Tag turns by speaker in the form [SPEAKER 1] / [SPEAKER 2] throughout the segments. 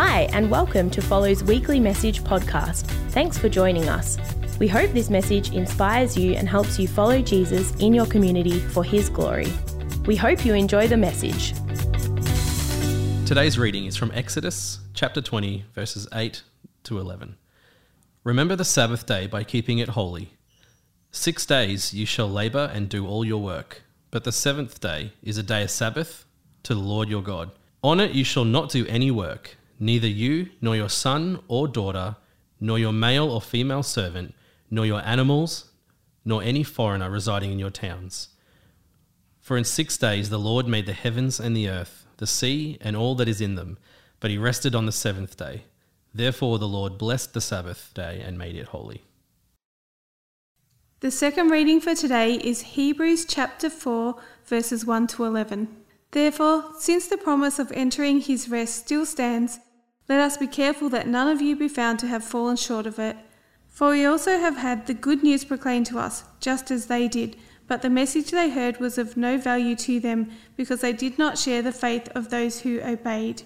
[SPEAKER 1] Hi, and welcome to Follow's weekly message podcast. Thanks for joining us. We hope this message inspires you and helps you follow Jesus in your community for his glory. We hope you enjoy the message.
[SPEAKER 2] Today's reading is from Exodus chapter 20, verses 8 to 11. Remember the Sabbath day by keeping it holy. Six days you shall labor and do all your work, but the seventh day is a day of Sabbath to the Lord your God. On it you shall not do any work neither you, nor your son or daughter, nor your male or female servant, nor your animals, nor any foreigner residing in your towns. For in six days the Lord made the heavens and the earth, the sea, and all that is in them, but he rested on the seventh day. Therefore the Lord blessed the Sabbath day and made it holy.
[SPEAKER 3] The second reading for today is Hebrews chapter 4, verses 1 to 11. Therefore, since the promise of entering his rest still stands, let us be careful that none of you be found to have fallen short of it. For we also have had the good news proclaimed to us, just as they did, but the message they heard was of no value to them, because they did not share the faith of those who obeyed.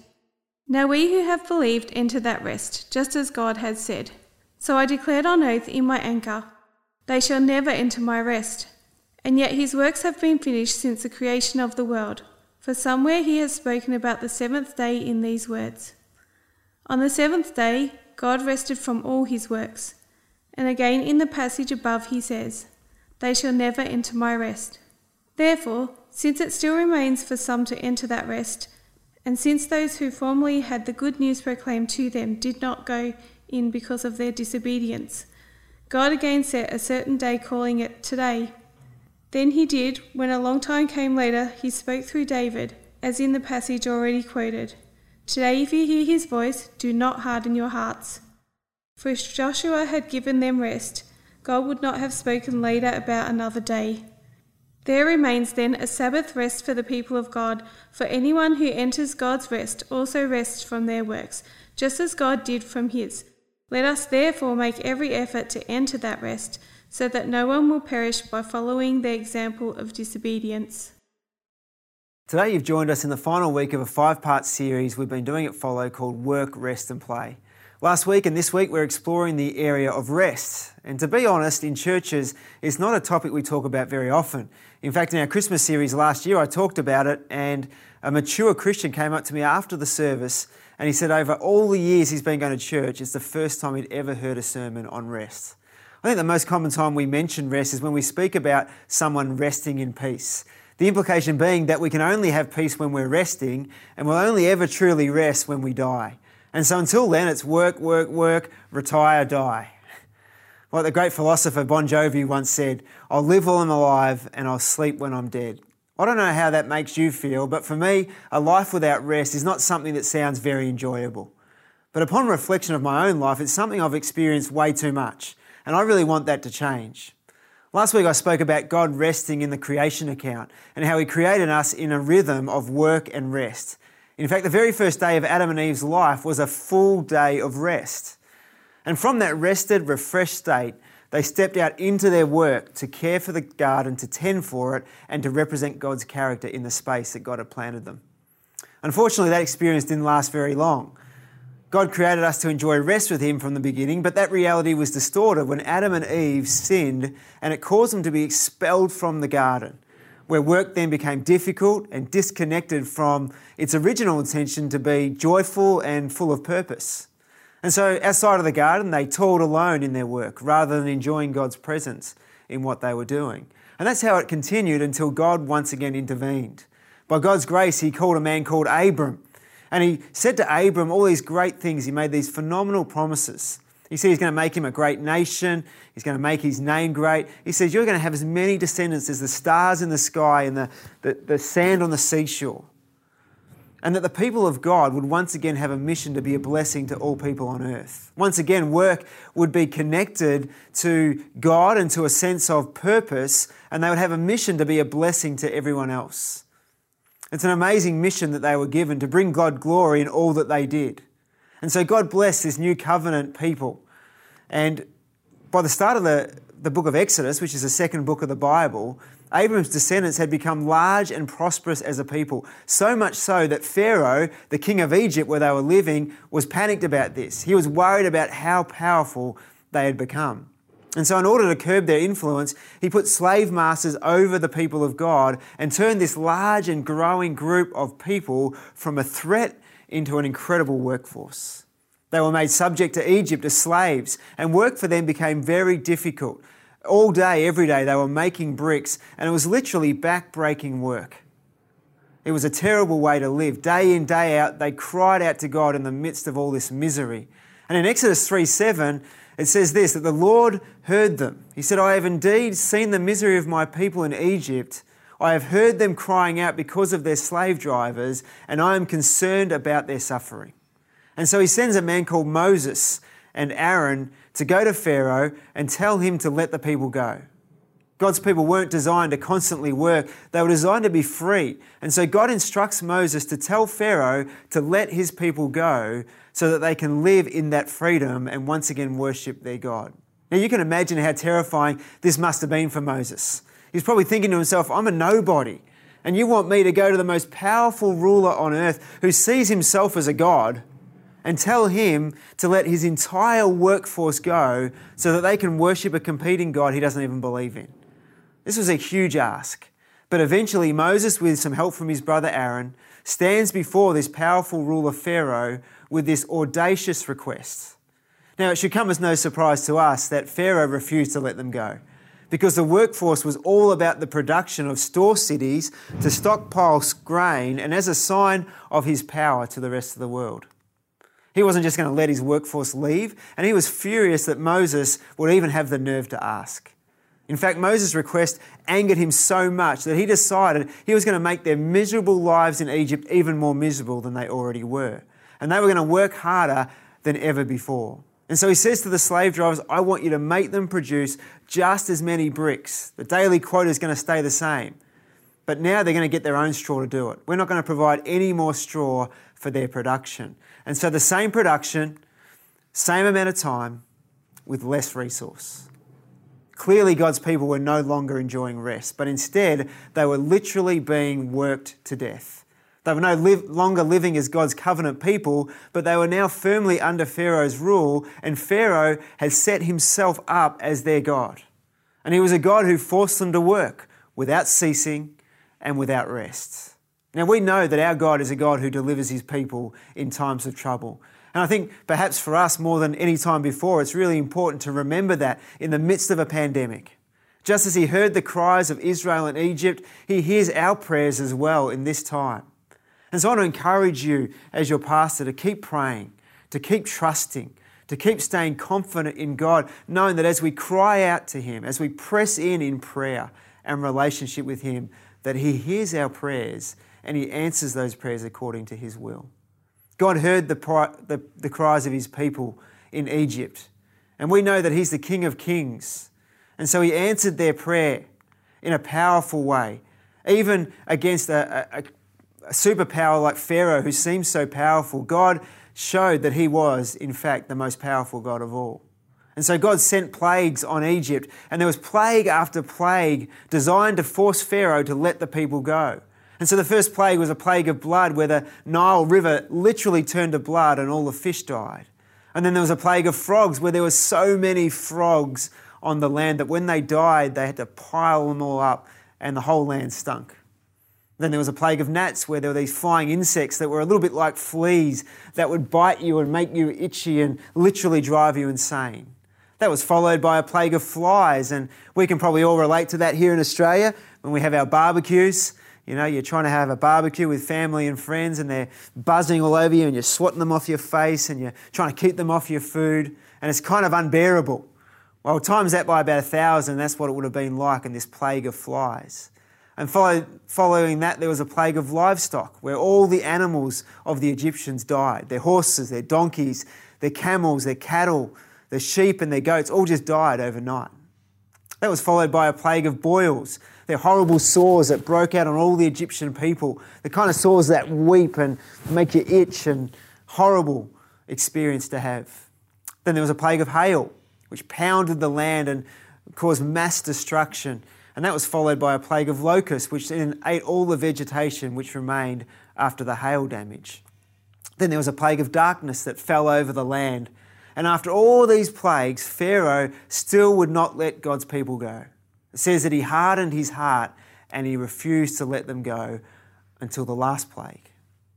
[SPEAKER 3] Now we who have believed enter that rest, just as God had said. So I declared on oath in my anger, They shall never enter my rest. And yet his works have been finished since the creation of the world. For somewhere he has spoken about the seventh day in these words. On the seventh day, God rested from all his works. And again in the passage above, he says, They shall never enter my rest. Therefore, since it still remains for some to enter that rest, and since those who formerly had the good news proclaimed to them did not go in because of their disobedience, God again set a certain day, calling it today. Then he did, when a long time came later, he spoke through David, as in the passage already quoted. Today, if you hear his voice, do not harden your hearts. For if Joshua had given them rest, God would not have spoken later about another day. There remains then a Sabbath rest for the people of God, for anyone who enters God's rest also rests from their works, just as God did from his. Let us therefore make every effort to enter that rest, so that no one will perish by following the example of disobedience.
[SPEAKER 4] Today, you've joined us in the final week of a five part series we've been doing at Follow called Work, Rest and Play. Last week and this week, we're exploring the area of rest. And to be honest, in churches, it's not a topic we talk about very often. In fact, in our Christmas series last year, I talked about it, and a mature Christian came up to me after the service and he said, over all the years he's been going to church, it's the first time he'd ever heard a sermon on rest. I think the most common time we mention rest is when we speak about someone resting in peace. The implication being that we can only have peace when we're resting, and we'll only ever truly rest when we die. And so until then, it's work, work, work, retire, die. Like the great philosopher Bon Jovi once said, I'll live while I'm alive and I'll sleep when I'm dead. I don't know how that makes you feel, but for me, a life without rest is not something that sounds very enjoyable. But upon reflection of my own life, it's something I've experienced way too much, and I really want that to change. Last week I spoke about God resting in the creation account and how He created us in a rhythm of work and rest. In fact, the very first day of Adam and Eve's life was a full day of rest. And from that rested, refreshed state, they stepped out into their work to care for the garden, to tend for it, and to represent God's character in the space that God had planted them. Unfortunately, that experience didn't last very long. God created us to enjoy rest with Him from the beginning, but that reality was distorted when Adam and Eve sinned and it caused them to be expelled from the garden, where work then became difficult and disconnected from its original intention to be joyful and full of purpose. And so, outside of the garden, they toiled alone in their work rather than enjoying God's presence in what they were doing. And that's how it continued until God once again intervened. By God's grace, He called a man called Abram and he said to Abram all these great things. He made these phenomenal promises. He said he's going to make him a great nation. He's going to make his name great. He says, You're going to have as many descendants as the stars in the sky and the, the, the sand on the seashore. And that the people of God would once again have a mission to be a blessing to all people on earth. Once again, work would be connected to God and to a sense of purpose, and they would have a mission to be a blessing to everyone else. It's an amazing mission that they were given to bring God glory in all that they did. And so God blessed this new covenant people. And by the start of the, the book of Exodus, which is the second book of the Bible, Abram's descendants had become large and prosperous as a people, so much so that Pharaoh, the king of Egypt where they were living, was panicked about this. He was worried about how powerful they had become. And so, in order to curb their influence, he put slave masters over the people of God and turned this large and growing group of people from a threat into an incredible workforce. They were made subject to Egypt as slaves, and work for them became very difficult. All day, every day, they were making bricks, and it was literally back-breaking work. It was a terrible way to live. Day in, day out, they cried out to God in the midst of all this misery. And in Exodus 3 7, it says this that the Lord heard them. He said, I have indeed seen the misery of my people in Egypt. I have heard them crying out because of their slave drivers, and I am concerned about their suffering. And so he sends a man called Moses and Aaron to go to Pharaoh and tell him to let the people go. God's people weren't designed to constantly work, they were designed to be free. And so God instructs Moses to tell Pharaoh to let his people go so that they can live in that freedom and once again worship their God. Now, you can imagine how terrifying this must have been for Moses. He's probably thinking to himself, I'm a nobody, and you want me to go to the most powerful ruler on earth who sees himself as a God and tell him to let his entire workforce go so that they can worship a competing God he doesn't even believe in. This was a huge ask. But eventually, Moses, with some help from his brother Aaron, stands before this powerful ruler Pharaoh with this audacious request. Now, it should come as no surprise to us that Pharaoh refused to let them go because the workforce was all about the production of store cities to stockpile grain and as a sign of his power to the rest of the world. He wasn't just going to let his workforce leave, and he was furious that Moses would even have the nerve to ask. In fact, Moses' request angered him so much that he decided he was going to make their miserable lives in Egypt even more miserable than they already were. And they were going to work harder than ever before. And so he says to the slave drivers, I want you to make them produce just as many bricks. The daily quota is going to stay the same. But now they're going to get their own straw to do it. We're not going to provide any more straw for their production. And so the same production, same amount of time, with less resource. Clearly, God's people were no longer enjoying rest, but instead they were literally being worked to death. They were no longer living as God's covenant people, but they were now firmly under Pharaoh's rule, and Pharaoh had set himself up as their God. And he was a God who forced them to work without ceasing and without rest. Now, we know that our God is a God who delivers his people in times of trouble. And I think perhaps for us more than any time before, it's really important to remember that in the midst of a pandemic. Just as he heard the cries of Israel and Egypt, he hears our prayers as well in this time. And so I want to encourage you as your pastor to keep praying, to keep trusting, to keep staying confident in God, knowing that as we cry out to Him, as we press in in prayer and relationship with Him, that He hears our prayers and He answers those prayers according to His will. God heard the, the, the cries of his people in Egypt. And we know that he's the King of Kings. And so he answered their prayer in a powerful way, even against a, a, a superpower like Pharaoh, who seems so powerful. God showed that he was, in fact, the most powerful God of all. And so God sent plagues on Egypt, and there was plague after plague designed to force Pharaoh to let the people go. And so the first plague was a plague of blood where the Nile River literally turned to blood and all the fish died. And then there was a plague of frogs where there were so many frogs on the land that when they died, they had to pile them all up and the whole land stunk. Then there was a plague of gnats where there were these flying insects that were a little bit like fleas that would bite you and make you itchy and literally drive you insane. That was followed by a plague of flies, and we can probably all relate to that here in Australia when we have our barbecues. You know, you're trying to have a barbecue with family and friends and they're buzzing all over you and you're swatting them off your face and you're trying to keep them off your food and it's kind of unbearable. Well, times that by about a thousand, that's what it would have been like in this plague of flies. And follow, following that, there was a plague of livestock where all the animals of the Egyptians died their horses, their donkeys, their camels, their cattle, their sheep, and their goats all just died overnight. That was followed by a plague of boils they're horrible sores that broke out on all the Egyptian people. The kind of sores that weep and make you itch and horrible experience to have. Then there was a plague of hail, which pounded the land and caused mass destruction. And that was followed by a plague of locusts, which then ate all the vegetation which remained after the hail damage. Then there was a plague of darkness that fell over the land. And after all these plagues, Pharaoh still would not let God's people go. It says that he hardened his heart and he refused to let them go until the last plague.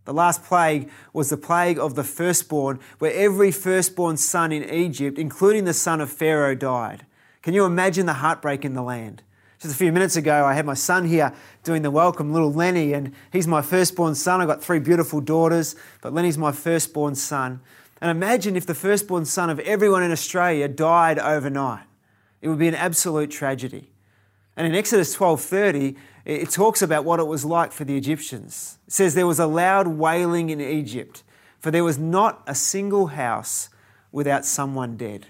[SPEAKER 4] The last plague was the plague of the firstborn, where every firstborn son in Egypt, including the son of Pharaoh, died. Can you imagine the heartbreak in the land? Just a few minutes ago, I had my son here doing the welcome, little Lenny, and he's my firstborn son. I've got three beautiful daughters, but Lenny's my firstborn son. And imagine if the firstborn son of everyone in Australia died overnight. It would be an absolute tragedy. And in Exodus 12:30, it talks about what it was like for the Egyptians. It says there was a loud wailing in Egypt, for there was not a single house without someone dead.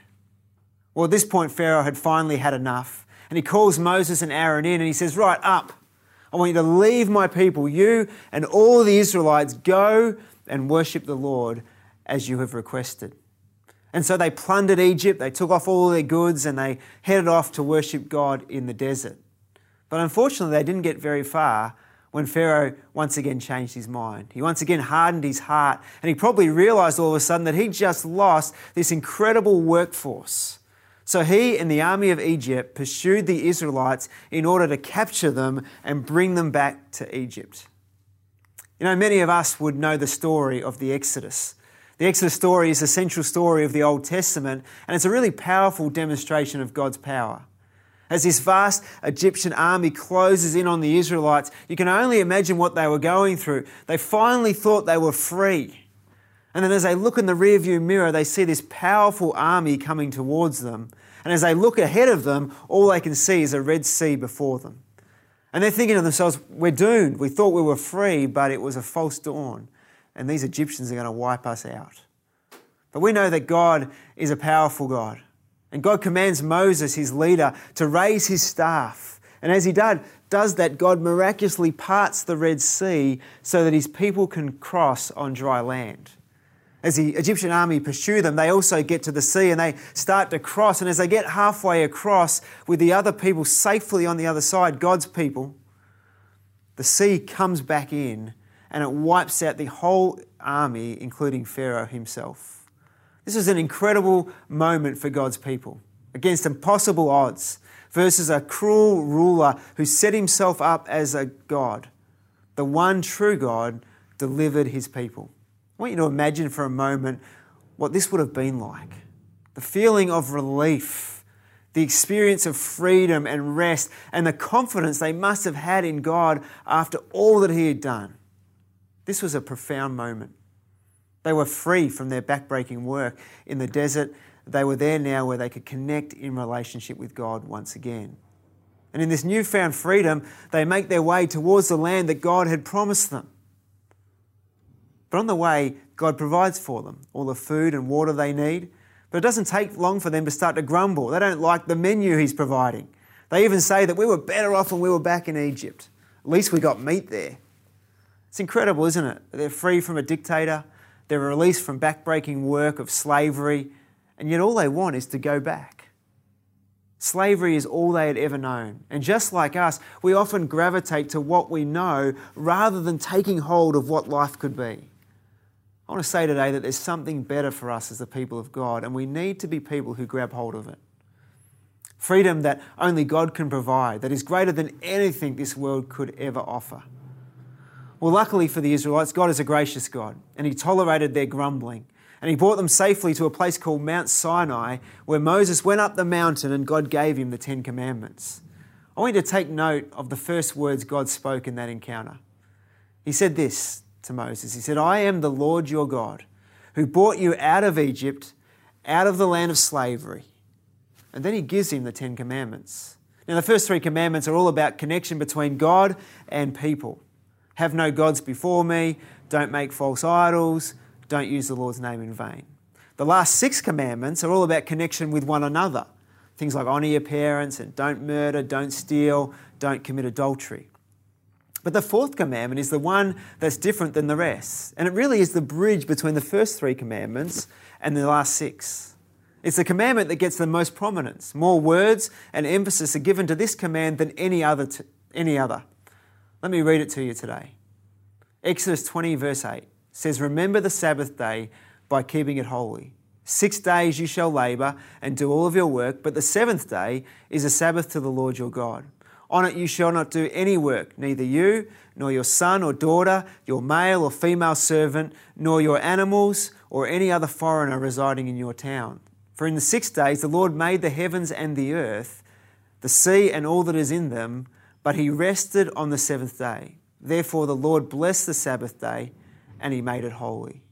[SPEAKER 4] Well, at this point, Pharaoh had finally had enough. And he calls Moses and Aaron in and he says, Right, up. I want you to leave my people. You and all the Israelites go and worship the Lord as you have requested. And so they plundered Egypt, they took off all their goods, and they headed off to worship God in the desert. But unfortunately, they didn't get very far when Pharaoh once again changed his mind. He once again hardened his heart, and he probably realized all of a sudden that he just lost this incredible workforce. So he and the army of Egypt pursued the Israelites in order to capture them and bring them back to Egypt. You know, many of us would know the story of the Exodus. The Exodus story is a central story of the Old Testament, and it's a really powerful demonstration of God's power. As this vast Egyptian army closes in on the Israelites, you can only imagine what they were going through. They finally thought they were free. And then as they look in the rearview mirror, they see this powerful army coming towards them. And as they look ahead of them, all they can see is a Red Sea before them. And they're thinking to themselves, we're doomed. We thought we were free, but it was a false dawn. And these Egyptians are going to wipe us out. But we know that God is a powerful God. And God commands Moses, his leader, to raise his staff. And as he does, does that, God miraculously parts the Red Sea so that his people can cross on dry land as the Egyptian army pursue them, they also get to the sea and they start to cross. And as they get halfway across with the other people safely on the other side, God's people, the sea comes back in and it wipes out the whole army, including Pharaoh himself. This is an incredible moment for God's people against impossible odds versus a cruel ruler who set himself up as a God. The one true God delivered his people. I want you to imagine for a moment what this would have been like the feeling of relief, the experience of freedom and rest, and the confidence they must have had in God after all that He had done. This was a profound moment. They were free from their backbreaking work in the desert. They were there now where they could connect in relationship with God once again. And in this newfound freedom, they make their way towards the land that God had promised them. But on the way, God provides for them all the food and water they need. But it doesn't take long for them to start to grumble. They don't like the menu He's providing. They even say that we were better off when we were back in Egypt. At least we got meat there. It's incredible, isn't it? They're free from a dictator, they're released from backbreaking work of slavery, and yet all they want is to go back. Slavery is all they had ever known. And just like us, we often gravitate to what we know rather than taking hold of what life could be. I want to say today that there's something better for us as the people of God, and we need to be people who grab hold of it. Freedom that only God can provide, that is greater than anything this world could ever offer. Well, luckily for the Israelites, God is a gracious God, and He tolerated their grumbling. And He brought them safely to a place called Mount Sinai, where Moses went up the mountain and God gave him the Ten Commandments. I want you to take note of the first words God spoke in that encounter. He said this to Moses. He said, I am the Lord your God who brought you out of Egypt, out of the land of slavery. And then he gives him the Ten Commandments. Now, the first three commandments are all about connection between God and people. Have no gods before me, don't make false idols, don't use the Lord's name in vain. The last six commandments are all about connection with one another. Things like honour your parents and don't murder, don't steal, don't commit adultery. But the fourth commandment is the one that's different than the rest. And it really is the bridge between the first three commandments and the last six. It's the commandment that gets the most prominence. More words and emphasis are given to this command than any other. T- any other. Let me read it to you today. Exodus 20, verse 8 says, Remember the Sabbath day by keeping it holy. Six days you shall labour and do all of your work, but the seventh day is a Sabbath to the Lord your God. On it you shall not do any work, neither you, nor your son or daughter, your male or female servant, nor your animals, or any other foreigner residing in your town. For in the six days the Lord made the heavens and the earth, the sea and all that is in them, but he rested on the seventh day. Therefore the Lord blessed the Sabbath day, and he made it holy.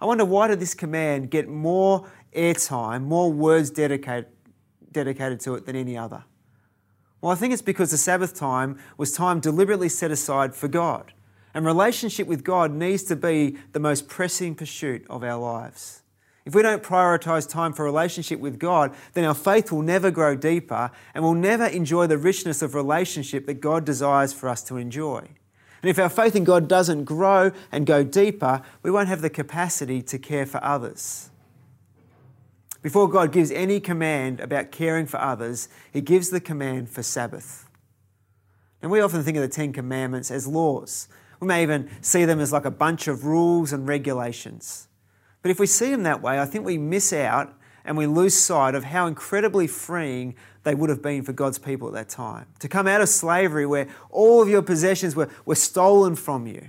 [SPEAKER 4] I wonder why did this command get more airtime, more words dedicated, dedicated to it than any other? Well, I think it's because the Sabbath time was time deliberately set aside for God. And relationship with God needs to be the most pressing pursuit of our lives. If we don't prioritize time for relationship with God, then our faith will never grow deeper and we'll never enjoy the richness of relationship that God desires for us to enjoy. And if our faith in God doesn't grow and go deeper, we won't have the capacity to care for others. Before God gives any command about caring for others, He gives the command for Sabbath. And we often think of the Ten Commandments as laws. We may even see them as like a bunch of rules and regulations. But if we see them that way, I think we miss out and we lose sight of how incredibly freeing they would have been for God's people at that time. To come out of slavery where all of your possessions were, were stolen from you,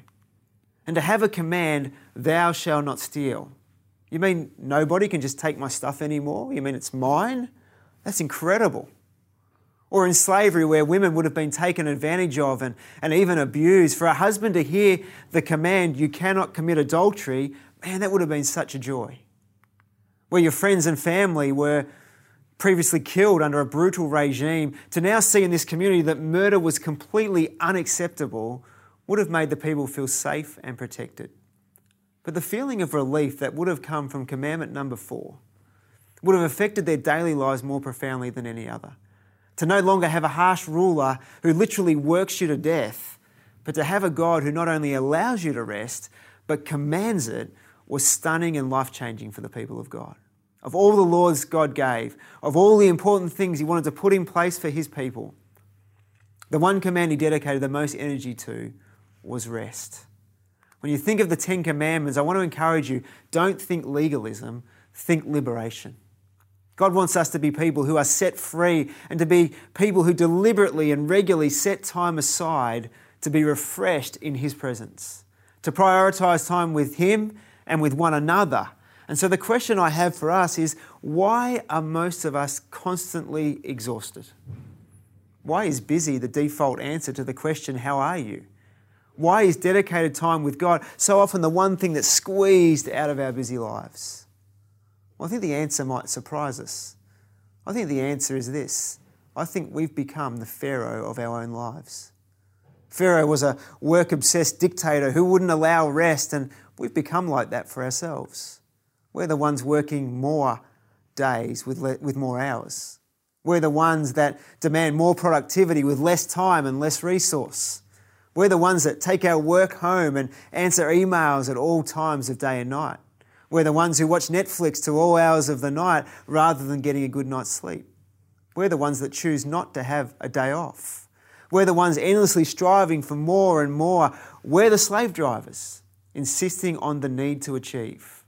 [SPEAKER 4] and to have a command, thou shalt not steal. You mean nobody can just take my stuff anymore? You mean it's mine? That's incredible. Or in slavery, where women would have been taken advantage of and, and even abused, for a husband to hear the command, you cannot commit adultery, man, that would have been such a joy. Where your friends and family were previously killed under a brutal regime, to now see in this community that murder was completely unacceptable would have made the people feel safe and protected. But the feeling of relief that would have come from commandment number four would have affected their daily lives more profoundly than any other. To no longer have a harsh ruler who literally works you to death, but to have a God who not only allows you to rest, but commands it, was stunning and life changing for the people of God. Of all the laws God gave, of all the important things He wanted to put in place for His people, the one command He dedicated the most energy to was rest. When you think of the Ten Commandments, I want to encourage you don't think legalism, think liberation. God wants us to be people who are set free and to be people who deliberately and regularly set time aside to be refreshed in His presence, to prioritize time with Him and with one another. And so the question I have for us is why are most of us constantly exhausted? Why is busy the default answer to the question, How are you? Why is dedicated time with God so often the one thing that's squeezed out of our busy lives? Well, I think the answer might surprise us. I think the answer is this I think we've become the Pharaoh of our own lives. Pharaoh was a work obsessed dictator who wouldn't allow rest, and we've become like that for ourselves. We're the ones working more days with, le- with more hours. We're the ones that demand more productivity with less time and less resource. We're the ones that take our work home and answer emails at all times of day and night. We're the ones who watch Netflix to all hours of the night rather than getting a good night's sleep. We're the ones that choose not to have a day off. We're the ones endlessly striving for more and more. We're the slave drivers, insisting on the need to achieve.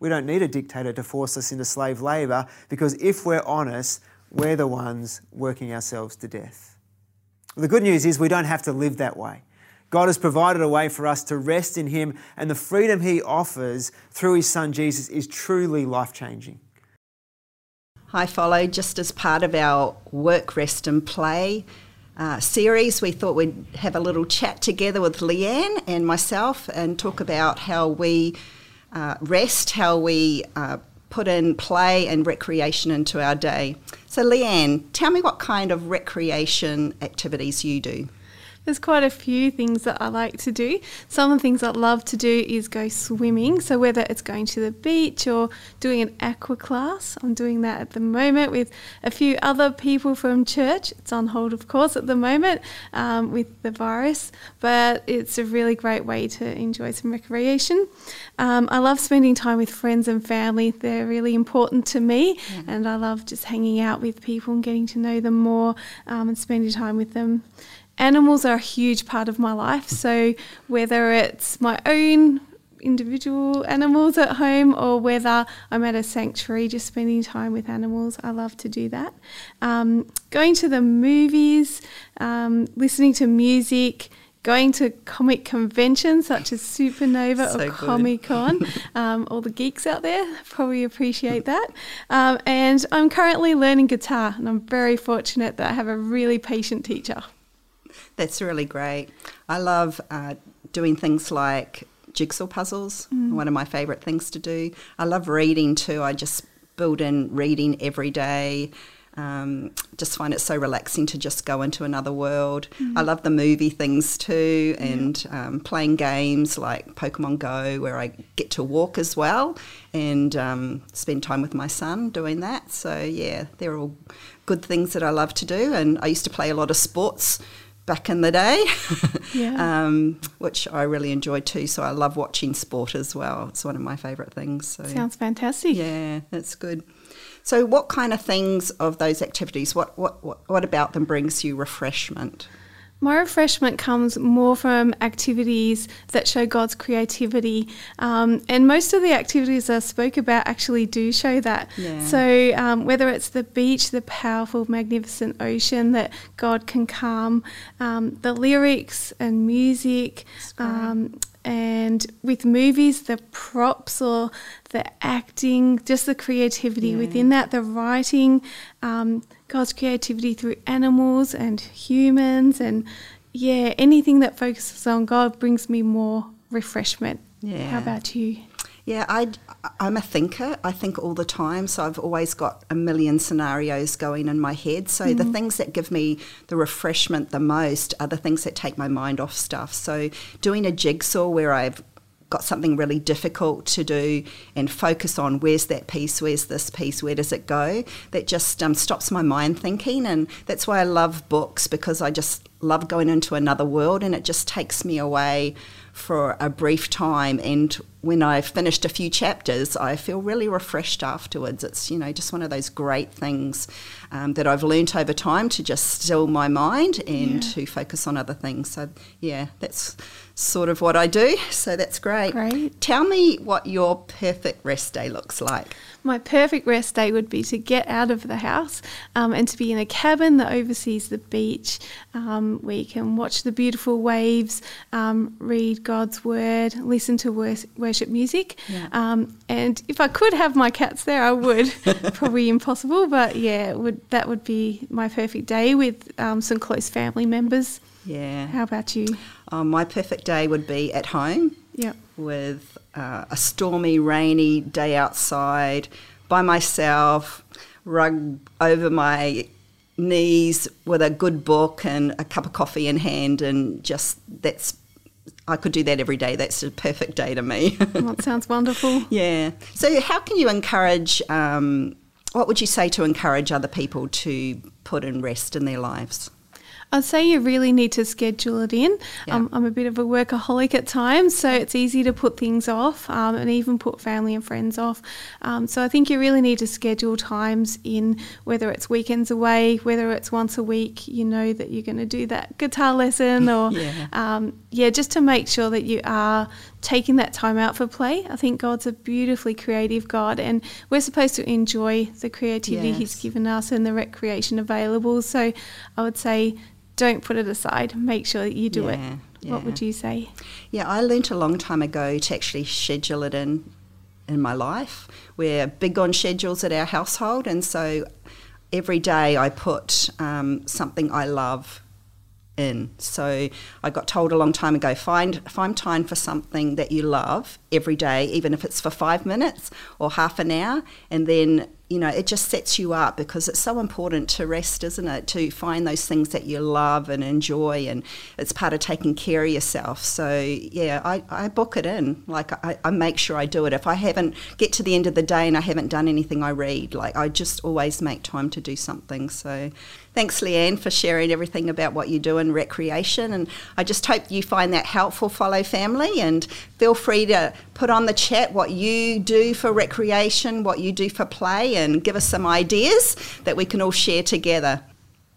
[SPEAKER 4] We don't need a dictator to force us into slave labour because if we're honest, we're the ones working ourselves to death. The good news is we don't have to live that way. God has provided a way for us to rest in Him, and the freedom He offers through His Son Jesus is truly life changing.
[SPEAKER 5] Hi, Follow. Just as part of our work, rest, and play uh, series, we thought we'd have a little chat together with Leanne and myself and talk about how we uh, rest, how we uh, put in play and recreation into our day. So, Leanne, tell me what kind of recreation activities you do.
[SPEAKER 3] There's quite a few things that I like to do. Some of the things I love to do is go swimming. So whether it's going to the beach or doing an aqua class, I'm doing that at the moment with a few other people from church. It's on hold, of course, at the moment um, with the virus, but it's a really great way to enjoy some recreation. Um, I love spending time with friends and family. They're really important to me, yeah. and I love just hanging out with people and getting to know them more um, and spending time with them animals are a huge part of my life. So whether it's my own individual animals at home or whether I'm at a sanctuary just spending time with animals. I love to do that. Um, going to the movies, um, listening to music, going to comic conventions such as Supernova so or Comic Con. um, all the geeks out there probably appreciate that. Um, and I'm currently learning guitar, and I'm very fortunate that I have a really patient teacher.
[SPEAKER 5] That's really great. I love uh, doing things like jigsaw puzzles, mm. one of my favourite things to do. I love reading too. I just build in reading every day. Um, just find it so relaxing to just go into another world. Mm. I love the movie things too, and yeah. um, playing games like Pokemon Go, where I get to walk as well and um, spend time with my son doing that. So, yeah, they're all good things that I love to do. And I used to play a lot of sports back in the day, yeah. um, which I really enjoyed too. So I love watching sport as well. It's one of my favourite things. So,
[SPEAKER 3] Sounds fantastic.
[SPEAKER 5] Yeah, that's good. So, what kind of things of those activities? What what what, what about them brings you refreshment?
[SPEAKER 3] My refreshment comes more from activities that show God's creativity. Um, and most of the activities I spoke about actually do show that. Yeah. So, um, whether it's the beach, the powerful, magnificent ocean that God can calm, um, the lyrics and music, um, and with movies, the props or the acting, just the creativity yeah. within that, the writing, um, God's creativity through animals and humans, and yeah, anything that focuses on God brings me more refreshment. Yeah. How about you?
[SPEAKER 5] Yeah, I, I'm a thinker. I think all the time. So I've always got a million scenarios going in my head. So mm-hmm. the things that give me the refreshment the most are the things that take my mind off stuff. So doing a jigsaw where I've got something really difficult to do and focus on where's that piece, where's this piece, where does it go, that just um, stops my mind thinking. And that's why I love books because I just love going into another world and it just takes me away for a brief time and when I've finished a few chapters, I feel really refreshed afterwards. It's, you know, just one of those great things um, that I've learnt over time to just still my mind and yeah. to focus on other things. So, yeah, that's sort of what I do. So that's great.
[SPEAKER 3] Great.
[SPEAKER 5] Tell me what your perfect rest day looks like.
[SPEAKER 3] My perfect rest day would be to get out of the house um, and to be in a cabin that oversees the beach um, where you can watch the beautiful waves, um, read God's word, listen to worship music. Yeah. Um, and if I could have my cats there, I would. Probably impossible, but yeah, would that would be my perfect day with um, some close family members.
[SPEAKER 5] Yeah.
[SPEAKER 3] How about you?
[SPEAKER 5] Um, my perfect day would be at home.
[SPEAKER 3] Yep.
[SPEAKER 5] With uh, a stormy, rainy day outside, by myself, rug over my knees with a good book and a cup of coffee in hand, and just that's I could do that every day. That's a perfect day to me.
[SPEAKER 3] that sounds wonderful.
[SPEAKER 5] Yeah. So, how can you encourage? Um, what would you say to encourage other people to put in rest in their lives?
[SPEAKER 3] I'd say you really need to schedule it in. Yeah. Um, I'm a bit of a workaholic at times, so it's easy to put things off um, and even put family and friends off. Um, so I think you really need to schedule times in, whether it's weekends away, whether it's once a week, you know that you're going to do that guitar lesson or, yeah. Um, yeah, just to make sure that you are taking that time out for play. I think God's a beautifully creative God, and we're supposed to enjoy the creativity yes. He's given us and the recreation available. So I would say don't put it aside. Make sure that you do yeah, it. Yeah. What would you say?
[SPEAKER 5] Yeah, I learnt a long time ago to actually schedule it in in my life. We're big on schedules at our household, and so every day I put um, something I love in. So I got told a long time ago find find time for something that you love every day, even if it's for five minutes or half an hour, and then you know, it just sets you up because it's so important to rest, isn't it? To find those things that you love and enjoy, and it's part of taking care of yourself. So, yeah, I, I book it in. Like, I, I make sure I do it. If I haven't get to the end of the day and I haven't done anything, I read. Like, I just always make time to do something. So, thanks, Leanne, for sharing everything about what you do in recreation. And I just hope you find that helpful, Follow Family. And feel free to put on the chat what you do for recreation, what you do for play and give us some ideas that we can all share together.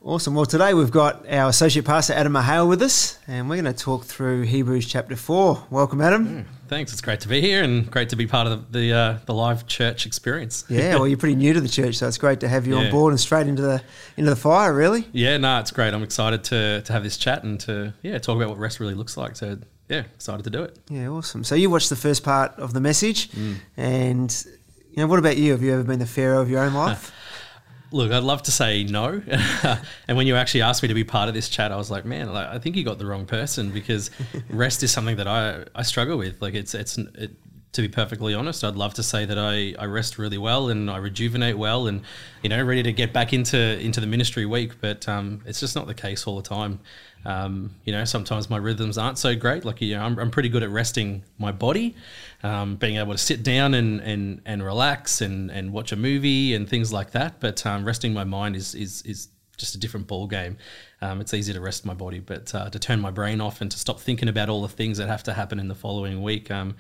[SPEAKER 4] Awesome. Well, today we've got our Associate Pastor Adam Mahale with us, and we're going to talk through Hebrews chapter 4. Welcome, Adam. Mm,
[SPEAKER 2] thanks. It's great to be here and great to be part of the, the, uh, the live church experience.
[SPEAKER 4] yeah, well, you're pretty new to the church, so it's great to have you yeah. on board and straight into the into the fire, really.
[SPEAKER 2] Yeah, no, it's great. I'm excited to, to have this chat and to yeah talk about what rest really looks like. So, yeah, excited to do it.
[SPEAKER 4] Yeah, awesome. So, you watched the first part of the message, mm. and you know, what about you? Have you ever been the pharaoh of your own life?
[SPEAKER 2] Look, I'd love to say no. and when you actually asked me to be part of this chat, I was like, man, like, I think you got the wrong person because rest is something that I, I struggle with. Like it's it's it, to be perfectly honest, I'd love to say that I, I rest really well and I rejuvenate well and you know ready to get back into into the ministry week, but um, it's just not the case all the time. Um, you know, sometimes my rhythms aren't so great. Like, you know, I'm, I'm pretty good at resting my body, um, being able to sit down and, and, and relax and, and watch a movie and things like that. But um, resting my mind is, is, is just a different ball game. Um, it's easy to rest my body, but uh, to turn my brain off and to stop thinking about all the things that have to happen in the following week. Um,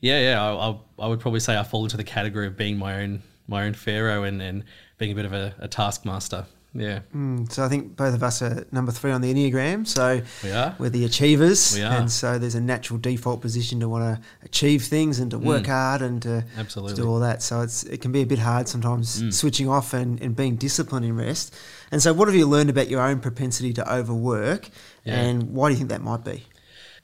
[SPEAKER 2] yeah, yeah, I, I, I, would probably say I fall into the category of being my own my own pharaoh and, and being a bit of a, a taskmaster. Yeah.
[SPEAKER 4] Mm, so I think both of us are number three on the Enneagram. So
[SPEAKER 2] we are.
[SPEAKER 4] We're the achievers.
[SPEAKER 2] We are.
[SPEAKER 4] And so there's a natural default position to want to achieve things and to work mm. hard and to,
[SPEAKER 2] Absolutely.
[SPEAKER 4] to do all that. So it's it can be a bit hard sometimes mm. switching off and, and being disciplined in rest. And so what have you learned about your own propensity to overwork yeah. and why do you think that might be?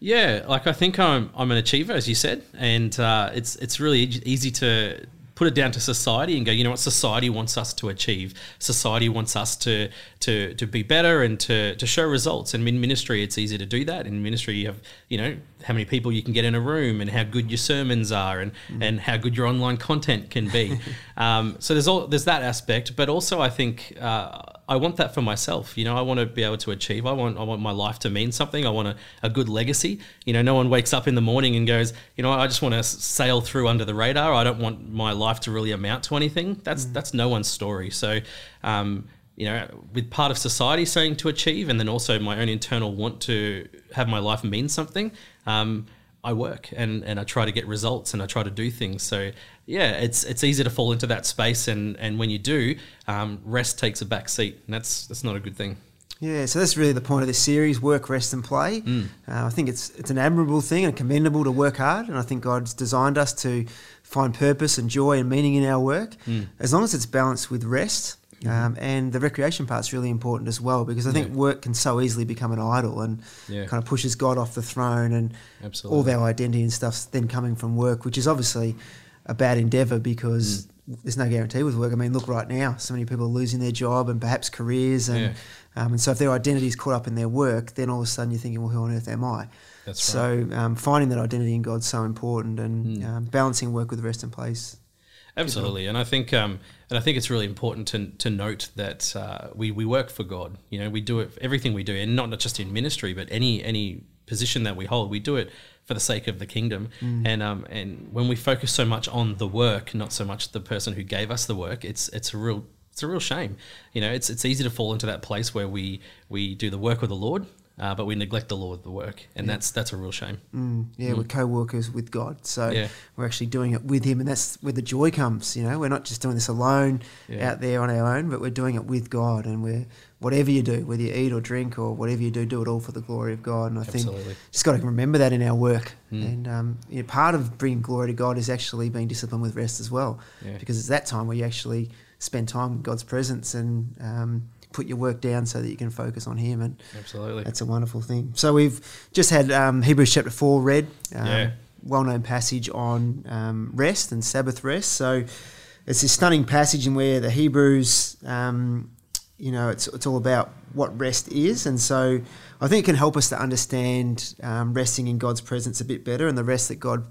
[SPEAKER 2] Yeah, like I think I'm I'm an achiever, as you said, and uh, it's it's really easy to put it down to society and go, you know what, society wants us to achieve. Society wants us to to to be better and to to show results. And in ministry, it's easy to do that. In ministry, you have you know how many people you can get in a room and how good your sermons are and mm. and how good your online content can be. um, so there's all there's that aspect, but also I think. Uh, I want that for myself. You know, I want to be able to achieve. I want I want my life to mean something. I want a, a good legacy. You know, no one wakes up in the morning and goes, you know, I just want to sail through under the radar. I don't want my life to really amount to anything. That's mm. that's no one's story. So, um, you know, with part of society saying to achieve, and then also my own internal want to have my life mean something. Um, I work and, and I try to get results and I try to do things. So yeah, it's it's easy to fall into that space, and, and when you do, um, rest takes a back seat, and that's that's not a good thing.
[SPEAKER 4] Yeah, so that's really the point of this series: work, rest, and play. Mm. Uh, I think it's it's an admirable thing and commendable to work hard, and I think God's designed us to find purpose and joy and meaning in our work, mm. as long as it's balanced with rest. Mm-hmm. Um, and the recreation part's really important as well because I think yeah. work can so easily become an idol and yeah. kind of pushes God off the throne and Absolutely. all of our identity and stuff's then coming from work, which is obviously a bad endeavour because mm. there's no guarantee with work. I mean, look right now, so many people are losing their job and perhaps careers, and yeah. um, and so if their identity is caught up in their work, then all of a sudden you're thinking, well, who on earth am I?
[SPEAKER 2] That's
[SPEAKER 4] so right. um, finding that identity in God's so important, and mm. um, balancing work with rest and place.
[SPEAKER 2] Absolutely, and I think um, and I think it's really important to, to note that uh, we, we work for God. You know, we do it everything we do, and not, not just in ministry, but any any position that we hold, we do it for the sake of the kingdom. Mm. And um, and when we focus so much on the work, not so much the person who gave us the work, it's it's a real it's a real shame. You know, it's it's easy to fall into that place where we we do the work of the Lord uh, but we neglect the Lord, the work, and yeah. that's that's a real shame.
[SPEAKER 4] Mm, yeah, mm. we're co-workers with God, so yeah. we're actually doing it with Him, and that's where the joy comes. You know, we're not just doing this alone yeah. out there on our own, but we're doing it with God, and we're whatever you do, whether you eat or drink or whatever you do, do it all for the glory of God. And I Absolutely. think just got to remember that in our work. Mm. And um, you know, part of bringing glory to God is actually being disciplined with rest as well, because it's that time where you actually spend time in God's presence and um, put your work down so that you can focus on Him. And
[SPEAKER 2] absolutely,
[SPEAKER 4] that's a wonderful thing. So we've just had um, Hebrews chapter four read. Um, yeah. Well-known passage on um, rest and Sabbath rest. So it's this stunning passage in where the Hebrews, um, you know, it's it's all about what rest is, and so I think it can help us to understand um, resting in God's presence a bit better and the rest that God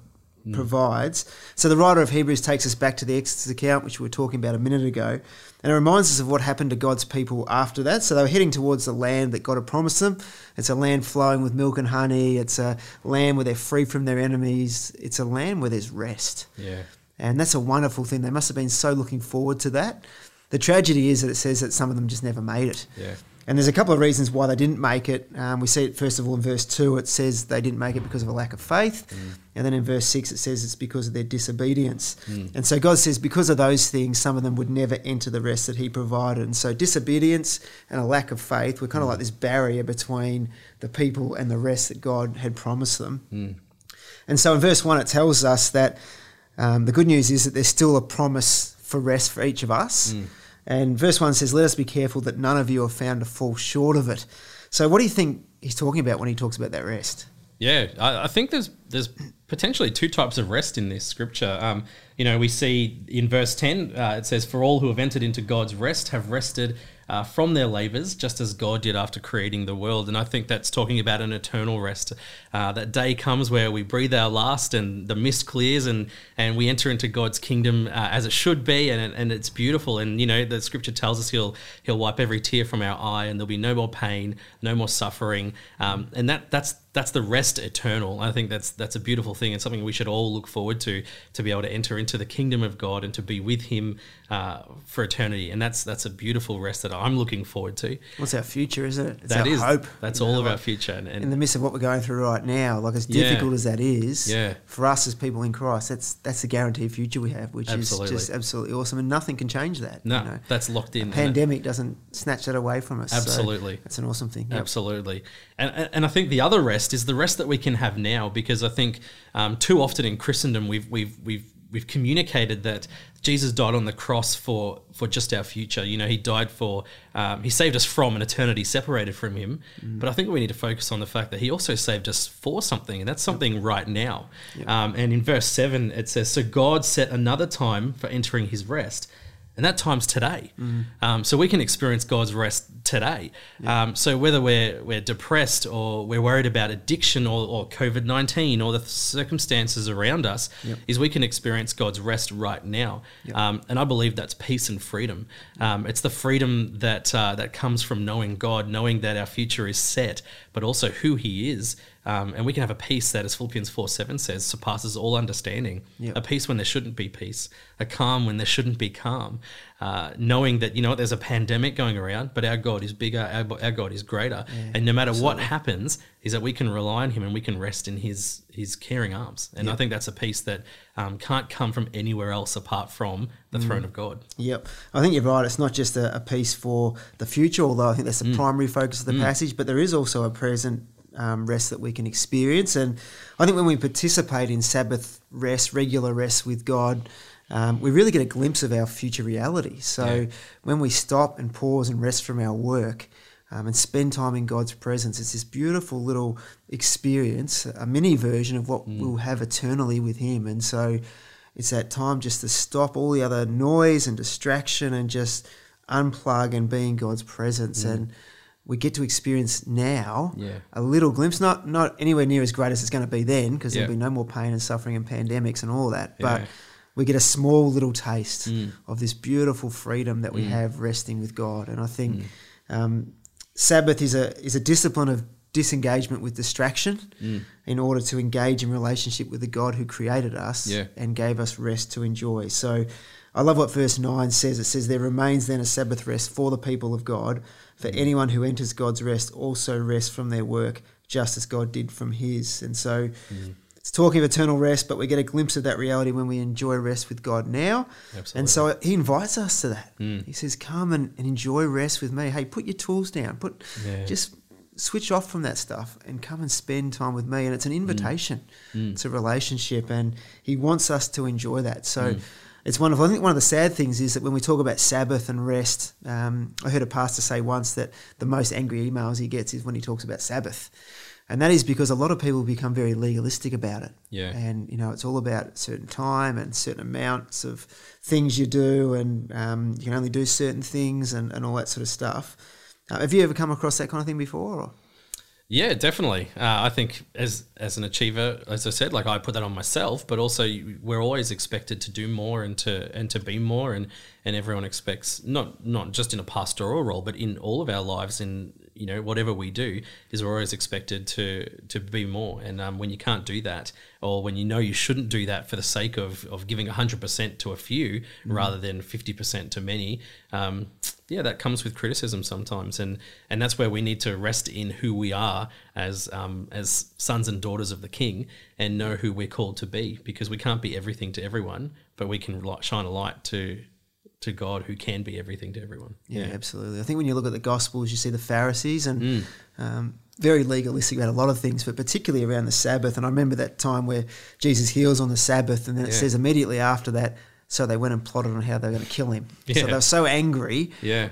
[SPEAKER 4] provides. So the writer of Hebrews takes us back to the Exodus account, which we were talking about a minute ago, and it reminds us of what happened to God's people after that. So they were heading towards the land that God had promised them. It's a land flowing with milk and honey. It's a land where they're free from their enemies. It's a land where there's rest.
[SPEAKER 2] Yeah.
[SPEAKER 4] And that's a wonderful thing. They must have been so looking forward to that. The tragedy is that it says that some of them just never made it.
[SPEAKER 2] Yeah.
[SPEAKER 4] And there's a couple of reasons why they didn't make it. Um, we see it first of all in verse 2, it says they didn't make it because of a lack of faith.
[SPEAKER 2] Mm.
[SPEAKER 4] And then in verse 6, it says it's because of their disobedience. And so God says, because of those things, some of them would never enter the rest that He provided. And so disobedience and a lack of faith were kind of like this barrier between the people and the rest that God had promised them. And so in verse 1, it tells us that um, the good news is that there's still a promise for rest for each of us. And verse 1 says, Let us be careful that none of you are found to fall short of it. So, what do you think he's talking about when he talks about that rest?
[SPEAKER 2] Yeah, I, I think there's there's potentially two types of rest in this scripture. Um, you know, we see in verse ten, uh, it says, "For all who have entered into God's rest have rested uh, from their labors, just as God did after creating the world." And I think that's talking about an eternal rest. Uh, that day comes where we breathe our last, and the mist clears, and and we enter into God's kingdom uh, as it should be, and and it's beautiful. And you know, the scripture tells us He'll He'll wipe every tear from our eye, and there'll be no more pain, no more suffering, um, and that that's that's the rest eternal. I think that's that's a beautiful thing and something we should all look forward to to be able to enter into the kingdom of God and to be with Him uh, for eternity. And that's that's a beautiful rest that I'm looking forward to.
[SPEAKER 4] What's our future, isn't it? It's
[SPEAKER 2] That
[SPEAKER 4] our
[SPEAKER 2] is
[SPEAKER 4] hope.
[SPEAKER 2] That's all
[SPEAKER 4] know,
[SPEAKER 2] of our future. And,
[SPEAKER 4] In the midst of what we're going through right now, like as
[SPEAKER 2] Yeah.
[SPEAKER 4] difficult as that is,
[SPEAKER 2] Yeah.
[SPEAKER 4] for us as people in Christ, that's that's the guaranteed future we have, which
[SPEAKER 2] Absolutely.
[SPEAKER 4] is just absolutely awesome, and nothing can change that.
[SPEAKER 2] no,
[SPEAKER 4] you know.
[SPEAKER 2] that's locked in.
[SPEAKER 4] A pandemic doesn't snatch that away from us. so
[SPEAKER 2] Absolutely.
[SPEAKER 4] that's an awesome thing. Yep.
[SPEAKER 2] Absolutely, and and- and I think the other rest is the rest that we can have now because I think um, too often in Christendom we've we've we've we've communicated that Jesus died on the cross for for just our future. You know, he died for um, he saved us from an eternity separated from him. But I think we need to focus on the fact that he also saved us for something, and that's something right now. Um, and in verse seven it says, "So God set another time for entering His rest." And that time's today. Um, so we can experience God's rest today. Um, so whether we're we're depressed or we're worried about addiction or, or COVID nineteen or the circumstances around us, is we can experience God's rest right now. Um, and I believe that's peace and freedom. Um, it's the freedom that uh, that comes from knowing God, knowing that our future is set, but also who He is. Um, and we can have a peace that, as Philippians 4 7 says, surpasses all understanding.
[SPEAKER 4] Yep.
[SPEAKER 2] A peace when there shouldn't be peace, a calm when there shouldn't be calm. Uh, knowing that, you know what, there's a pandemic going around, but our God is bigger, our, our God is greater. and no matter what happens, is that we can rely on Him and we can rest in His His caring arms. And I think that's a peace that um, can't come from anywhere else apart from the
[SPEAKER 4] Mm.
[SPEAKER 2] throne of God.
[SPEAKER 4] Yep. I think you're right. It's not just a, a peace for the future, although I think that's the
[SPEAKER 2] Mm.
[SPEAKER 4] primary focus of the passage, but there is also a present um, rest that we can experience. And I think when we participate in Sabbath rest, regular rest with God, um, we really get a glimpse of our future reality. So
[SPEAKER 2] Yeah.
[SPEAKER 4] when we stop and pause and rest from our work, um, and spend time in God's presence. It's this beautiful little experience, a mini version of what we'll have eternally with Him. And so it's that time just to stop all the other noise and distraction and just unplug and be in God's presence. And we get to experience now
[SPEAKER 2] Yeah.
[SPEAKER 4] a little glimpse, not not anywhere near as great as it's going to be then, because
[SPEAKER 2] Yeah.
[SPEAKER 4] there'll be no more pain and suffering and pandemics and all that.
[SPEAKER 2] Yeah.
[SPEAKER 4] But we get a small little taste mm. of this beautiful freedom that we mm. have resting with God. And I think mm. um, Sabbath is a is a discipline of disengagement with distraction in order to engage in relationship with the God who created us
[SPEAKER 2] Yeah.
[SPEAKER 4] and gave us rest to enjoy. So I love what verse 9 says. It says, There remains then a Sabbath rest for the people of God. For anyone who enters God's rest also rests from their work, just as God did from his. And so mm. it's talking of eternal rest, but we get a glimpse of that reality when we enjoy rest with God now. Absolutely. And so he invites us to that. Mm. He says, Come and, and enjoy rest with me. Hey, put your tools down. Put
[SPEAKER 2] Yeah.
[SPEAKER 4] just switch off from that stuff and come and spend time with me. And it's an mm. invitation. It's a relationship, and he wants us to enjoy that. So it's wonderful. I think one of the sad things is that when we talk about Sabbath and rest, um, I heard a pastor say once that the most angry emails he gets is when he talks about Sabbath. And that is because a lot of people become very legalistic about it.
[SPEAKER 2] Yeah.
[SPEAKER 4] And, you know, it's all about a certain time and certain amounts of things you do, and um, you can only do certain things and, and all that sort of stuff. Uh, have you ever come across that kind of thing before? Or?
[SPEAKER 2] Yeah, definitely. Uh, I think as as an achiever, as I said, like I put that on myself, but also we're always expected to do more and to and to be more, and and everyone expects not not just in a pastoral role, but in all of our lives, in you know whatever we do, is we're always expected to to be more. And um, when you can't do that, or when you know you shouldn't do that for the sake of of giving hundred percent to a few rather than fifty percent to many, um, yeah, that comes with criticism sometimes, and and that's where we need to rest in who we are as um, as sons and daughters of the King, and know who we're called to be, because we can't be everything to everyone, but we can light, shine a light to to God, who can be everything to everyone.
[SPEAKER 4] Yeah, absolutely. I think when you look at the Gospels, you see the Pharisees and um, very legalistic about a lot of things, but particularly around the Sabbath. And I remember that time where Jesus heals on the Sabbath, and then it
[SPEAKER 2] Yeah.
[SPEAKER 4] says immediately after that, so they went and plotted on how they were going to kill him. So they were so angry
[SPEAKER 2] yeah,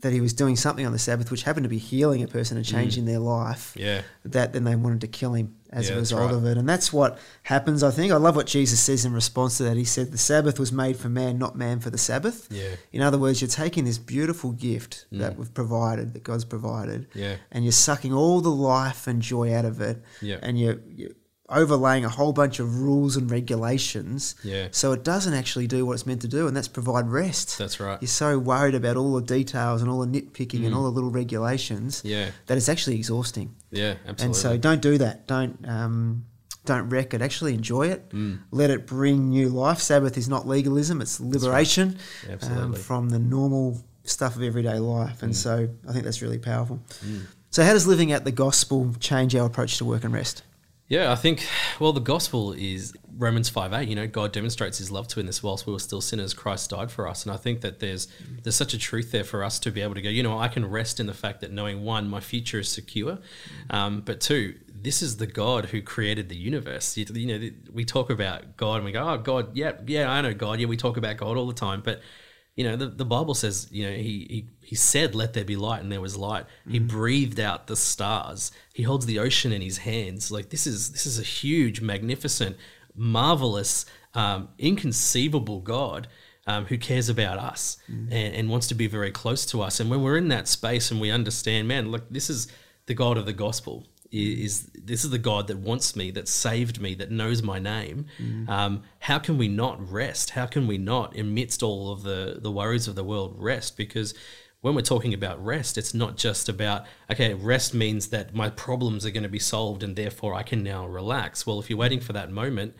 [SPEAKER 4] that he was doing something on the Sabbath, which happened to be healing a person and changing their life.
[SPEAKER 2] yeah,
[SPEAKER 4] That then they wanted to kill him as
[SPEAKER 2] Yeah,
[SPEAKER 4] a result
[SPEAKER 2] right.
[SPEAKER 4] of it. And that's what happens, I think. I love what Jesus says in response to that. He said, The Sabbath was made for man, not man for the Sabbath.
[SPEAKER 2] Yeah.
[SPEAKER 4] In other words, you're taking this beautiful gift
[SPEAKER 2] Mm.
[SPEAKER 4] that we've provided, that God's provided,
[SPEAKER 2] Yeah.
[SPEAKER 4] and you're sucking all the life and joy out of it.
[SPEAKER 2] Yeah.
[SPEAKER 4] And you're, you're overlaying a whole bunch of rules and regulations.
[SPEAKER 2] Yeah.
[SPEAKER 4] So it doesn't actually do what it's meant to do, and that's provide rest.
[SPEAKER 2] That's right.
[SPEAKER 4] You're so worried about all the details and all the nitpicking and all the little regulations
[SPEAKER 2] Mm. Yeah.
[SPEAKER 4] that it's actually exhausting.
[SPEAKER 2] yeah, absolutely.
[SPEAKER 4] And so don't do that. Don't um, don't wreck it. Actually enjoy it.
[SPEAKER 2] Mm.
[SPEAKER 4] Let it bring new life. Sabbath is not legalism; it's liberation um, from the normal stuff of everyday life.
[SPEAKER 2] Mm.
[SPEAKER 4] And so I think that's really powerful. So how does living at the gospel change our approach to work and rest?
[SPEAKER 2] Yeah, I think well the gospel is Romans 5 8, you know, God demonstrates his love to this whilst we were still sinners, Christ died for us. And I think that there's there's such a truth there for us to be able to go, you know, I can rest in the fact that knowing one, my future is secure. Um, but two, this is the God who created the universe. You, you know, we talk about God and we go, oh God, yeah, yeah, I know God. Yeah, we talk about God all the time, but you know the, the bible says you know he, he he said let there be light and there was light. He breathed out the stars. He holds the ocean in his hands. Like this is this is a huge magnificent marvelous um, inconceivable god um, who cares about us and, and wants to be very close to us. And when we're in that space and we understand man look this is the god of the gospel is this is the God that wants me, that saved me, that knows my name. Um, how can we not rest? How can we not, amidst all of the the worries of the world, rest? Because when we're talking about rest, it's not just about okay, rest means that my problems are going to be solved and therefore I can now relax. Well, if you're waiting for that moment,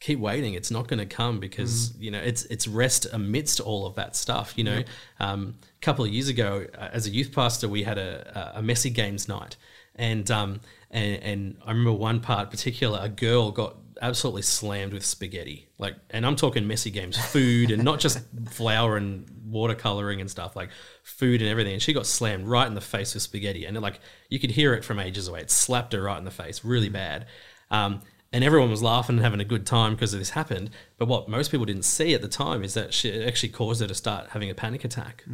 [SPEAKER 2] keep waiting. It's not going to come because you know it's it's rest amidst all of that stuff. You know, um, a couple of years ago, uh, as a youth pastor, we had a, a messy games night, and um and and I remember one part particular, a girl got absolutely slammed with spaghetti, like, and I'm talking messy games, food, and not just flour and watercoloring and stuff, like food and everything. And she got slammed right in the face with spaghetti, and like you could hear it from ages away. It slapped her right in the face, really bad. Um, and everyone was laughing and having a good time because this happened. But what most people didn't see at the time is that she actually caused her to start having a panic attack.